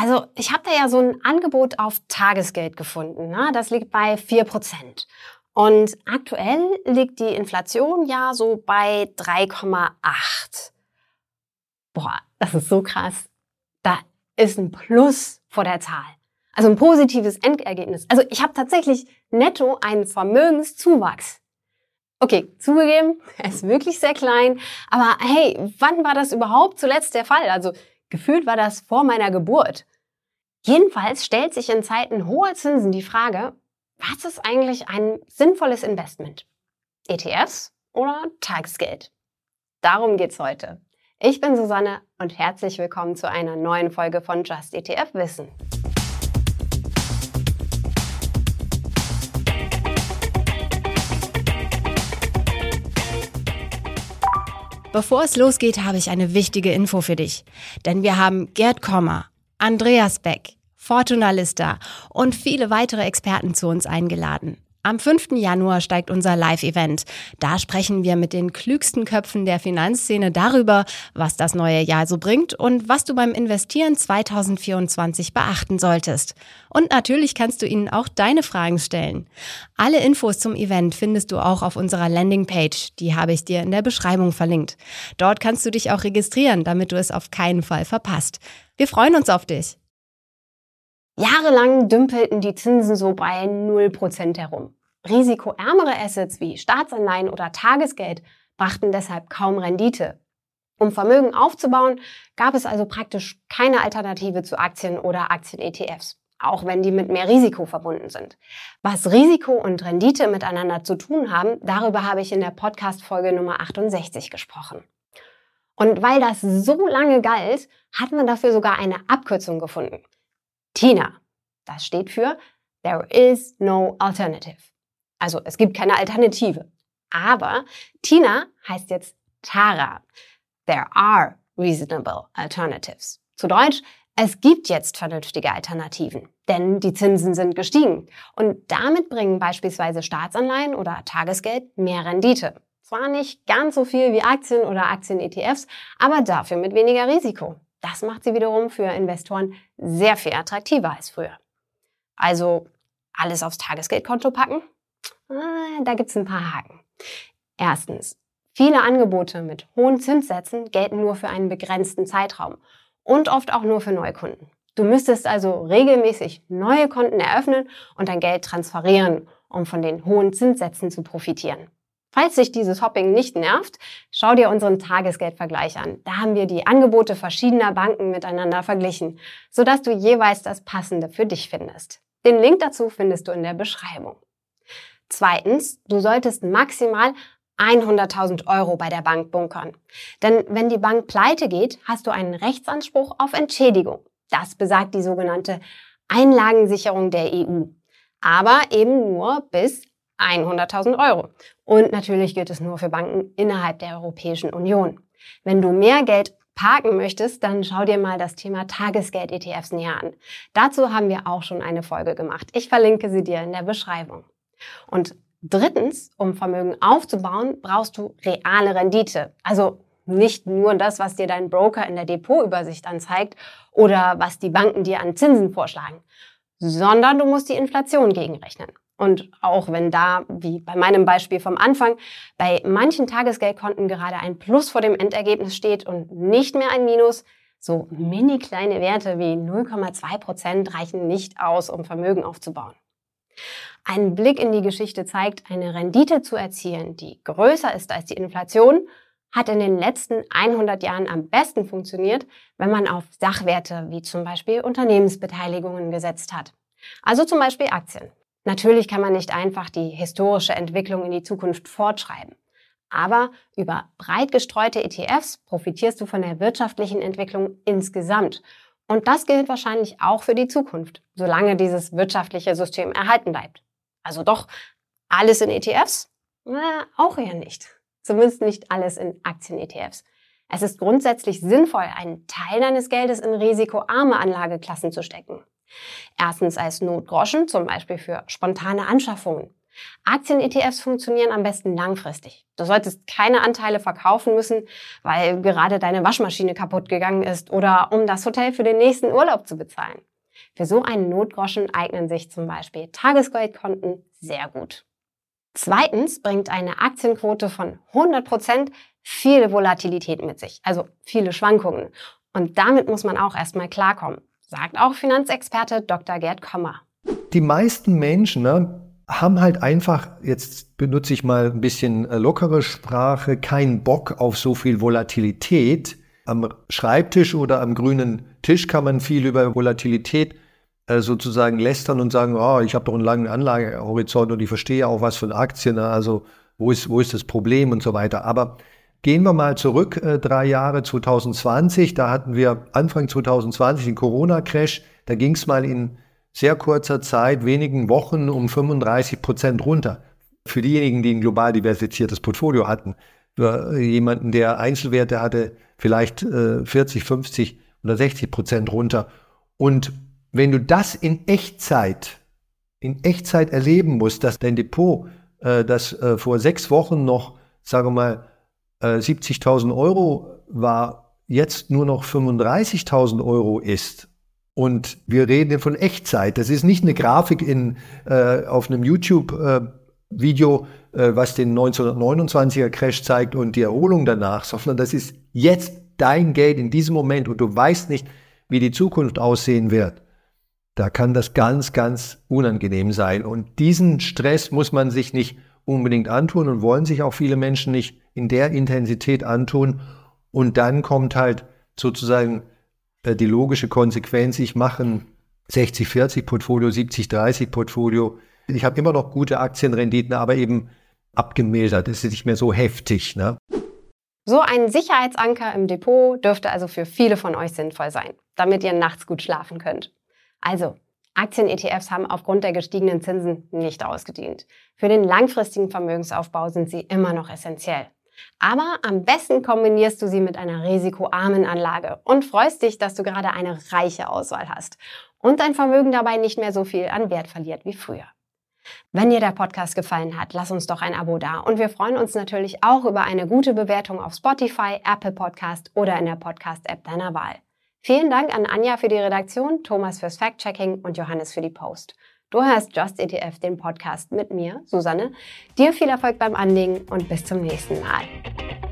Also ich habe da ja so ein Angebot auf Tagesgeld gefunden. Ne? Das liegt bei 4%. Und aktuell liegt die Inflation ja so bei 3,8. Boah, das ist so krass. Da ist ein Plus vor der Zahl. Also ein positives Endergebnis. Also ich habe tatsächlich netto einen Vermögenszuwachs. Okay, zugegeben, er ist wirklich sehr klein, aber hey, wann war das überhaupt zuletzt der Fall? Also gefühlt war das vor meiner Geburt. Jedenfalls stellt sich in Zeiten hoher Zinsen die Frage, was ist eigentlich ein sinnvolles Investment? ETFs oder Tagesgeld? Darum geht's heute. Ich bin Susanne und herzlich willkommen zu einer neuen Folge von Just ETF Wissen. Bevor es losgeht, habe ich eine wichtige Info für dich. Denn wir haben Gerd Kommer, Andreas Beck, Fortuna Lista und viele weitere Experten zu uns eingeladen. Am 5. Januar steigt unser Live-Event. Da sprechen wir mit den klügsten Köpfen der Finanzszene darüber, was das neue Jahr so bringt und was du beim Investieren 2024 beachten solltest. Und natürlich kannst du ihnen auch deine Fragen stellen. Alle Infos zum Event findest du auch auf unserer Landingpage. Die habe ich dir in der Beschreibung verlinkt. Dort kannst du dich auch registrieren, damit du es auf keinen Fall verpasst. Wir freuen uns auf dich. Jahrelang dümpelten die Zinsen so bei 0% herum. Risikoärmere Assets wie Staatsanleihen oder Tagesgeld brachten deshalb kaum Rendite. Um Vermögen aufzubauen, gab es also praktisch keine Alternative zu Aktien oder Aktien-ETFs, auch wenn die mit mehr Risiko verbunden sind. Was Risiko und Rendite miteinander zu tun haben, darüber habe ich in der Podcast-Folge Nummer 68 gesprochen. Und weil das so lange galt, hat man dafür sogar eine Abkürzung gefunden. TINA. Das steht für There is no alternative. Also es gibt keine Alternative. Aber TINA heißt jetzt TARA. There are reasonable alternatives. Zu Deutsch, es gibt jetzt vernünftige Alternativen, denn die Zinsen sind gestiegen. Und damit bringen beispielsweise Staatsanleihen oder Tagesgeld mehr Rendite. Zwar nicht ganz so viel wie Aktien oder Aktien-ETFs, aber dafür mit weniger Risiko. Das macht sie wiederum für Investoren sehr viel attraktiver als früher. Also alles aufs Tagesgeldkonto packen? Ah, da gibt's ein paar Haken. Erstens, viele Angebote mit hohen Zinssätzen gelten nur für einen begrenzten Zeitraum und oft auch nur für Neukunden. Du müsstest also regelmäßig neue Konten eröffnen und dein Geld transferieren, um von den hohen Zinssätzen zu profitieren. Falls dich dieses Hopping nicht nervt, schau dir unseren Tagesgeldvergleich an. Da haben wir die Angebote verschiedener Banken miteinander verglichen, sodass du jeweils das Passende für dich findest. Den Link dazu findest du in der Beschreibung. Zweitens, du solltest maximal 100.000 Euro bei der Bank bunkern. Denn wenn die Bank pleite geht, hast du einen Rechtsanspruch auf Entschädigung. Das besagt die sogenannte Einlagensicherung der EU. Aber eben nur bis 100.000 Euro. Und natürlich gilt es nur für Banken innerhalb der Europäischen Union. Wenn du mehr Geld parken möchtest, dann schau dir mal das Thema Tagesgeld-ETFs näher an. Dazu haben wir auch schon eine Folge gemacht. Ich verlinke sie dir in der Beschreibung. Und drittens, um Vermögen aufzubauen, brauchst du reale Rendite. Also nicht nur das, was dir dein Broker in der Depotübersicht anzeigt oder was die Banken dir an Zinsen vorschlagen, sondern du musst die Inflation gegenrechnen. Und auch wenn da, wie bei meinem Beispiel vom Anfang, bei manchen Tagesgeldkonten gerade ein Plus vor dem Endergebnis steht und nicht mehr ein Minus, so mini kleine Werte wie 0,2 Prozent reichen nicht aus, um Vermögen aufzubauen. Ein Blick in die Geschichte zeigt, eine Rendite zu erzielen, die größer ist als die Inflation, hat in den letzten 100 Jahren am besten funktioniert, wenn man auf Sachwerte wie zum Beispiel Unternehmensbeteiligungen gesetzt hat. Also zum Beispiel Aktien. Natürlich kann man nicht einfach die historische Entwicklung in die Zukunft fortschreiben. Aber über breit gestreute ETFs profitierst du von der wirtschaftlichen Entwicklung insgesamt. Und das gilt wahrscheinlich auch für die Zukunft, solange dieses wirtschaftliche System erhalten bleibt. Also doch alles in ETFs? Na, auch eher nicht. Zumindest nicht alles in Aktien-ETFs. Es ist grundsätzlich sinnvoll, einen Teil deines Geldes in risikoarme Anlageklassen zu stecken. Erstens als Notgroschen, zum Beispiel für spontane Anschaffungen. Aktien-ETFs funktionieren am besten langfristig. Du solltest keine Anteile verkaufen müssen, weil gerade deine Waschmaschine kaputt gegangen ist oder um das Hotel für den nächsten Urlaub zu bezahlen. Für so einen Notgroschen eignen sich zum Beispiel Tagesgeldkonten sehr gut. Zweitens bringt eine Aktienquote von 100 Prozent viele Volatilität mit sich, also viele Schwankungen. Und damit muss man auch erstmal klarkommen, sagt auch Finanzexperte Dr. Gerd Kommer. Die meisten Menschen ne, haben halt einfach, jetzt benutze ich mal ein bisschen äh, lockere Sprache, keinen Bock auf so viel Volatilität. Am Schreibtisch oder am grünen Tisch kann man viel über Volatilität äh, sozusagen lästern und sagen, oh, ich habe doch einen langen Anlagehorizont und ich verstehe auch was von Aktien, ne? also wo ist, wo ist das Problem und so weiter. Aber gehen wir mal zurück, äh, drei Jahre 2020, da hatten wir Anfang 2020 den Corona-Crash, da ging es mal in sehr kurzer Zeit, wenigen Wochen um 35 Prozent runter. Für diejenigen, die ein global diversifiziertes Portfolio hatten, für jemanden, der Einzelwerte hatte, vielleicht äh, 40, 50 oder 60 Prozent runter. Und wenn du das in Echtzeit, in Echtzeit erleben musst, dass dein Depot, äh, das äh, vor sechs Wochen noch, sagen wir mal, äh, 70.000 Euro war, jetzt nur noch 35.000 Euro ist und wir reden von Echtzeit. Das ist nicht eine Grafik in, äh, auf einem YouTube-Video, äh, äh, was den 1929er Crash zeigt und die Erholung danach, sondern das ist jetzt dein Geld in diesem Moment und du weißt nicht, wie die Zukunft aussehen wird. Da kann das ganz, ganz unangenehm sein. Und diesen Stress muss man sich nicht unbedingt antun und wollen sich auch viele Menschen nicht in der Intensität antun. Und dann kommt halt sozusagen äh, die logische Konsequenz, ich mache ein 60-40 Portfolio, 70-30 Portfolio. Ich habe immer noch gute Aktienrenditen, aber eben abgemildert. Es ist nicht mehr so heftig. Ne? So ein Sicherheitsanker im Depot dürfte also für viele von euch sinnvoll sein, damit ihr nachts gut schlafen könnt. Also, Aktien-ETFs haben aufgrund der gestiegenen Zinsen nicht ausgedient. Für den langfristigen Vermögensaufbau sind sie immer noch essentiell. Aber am besten kombinierst du sie mit einer risikoarmen Anlage und freust dich, dass du gerade eine reiche Auswahl hast und dein Vermögen dabei nicht mehr so viel an Wert verliert wie früher. Wenn dir der Podcast gefallen hat, lass uns doch ein Abo da und wir freuen uns natürlich auch über eine gute Bewertung auf Spotify, Apple Podcast oder in der Podcast-App deiner Wahl. Vielen Dank an Anja für die Redaktion, Thomas fürs Fact-Checking und Johannes für die Post. Du hörst Just ETF, den Podcast mit mir, Susanne. Dir viel Erfolg beim Anlegen und bis zum nächsten Mal.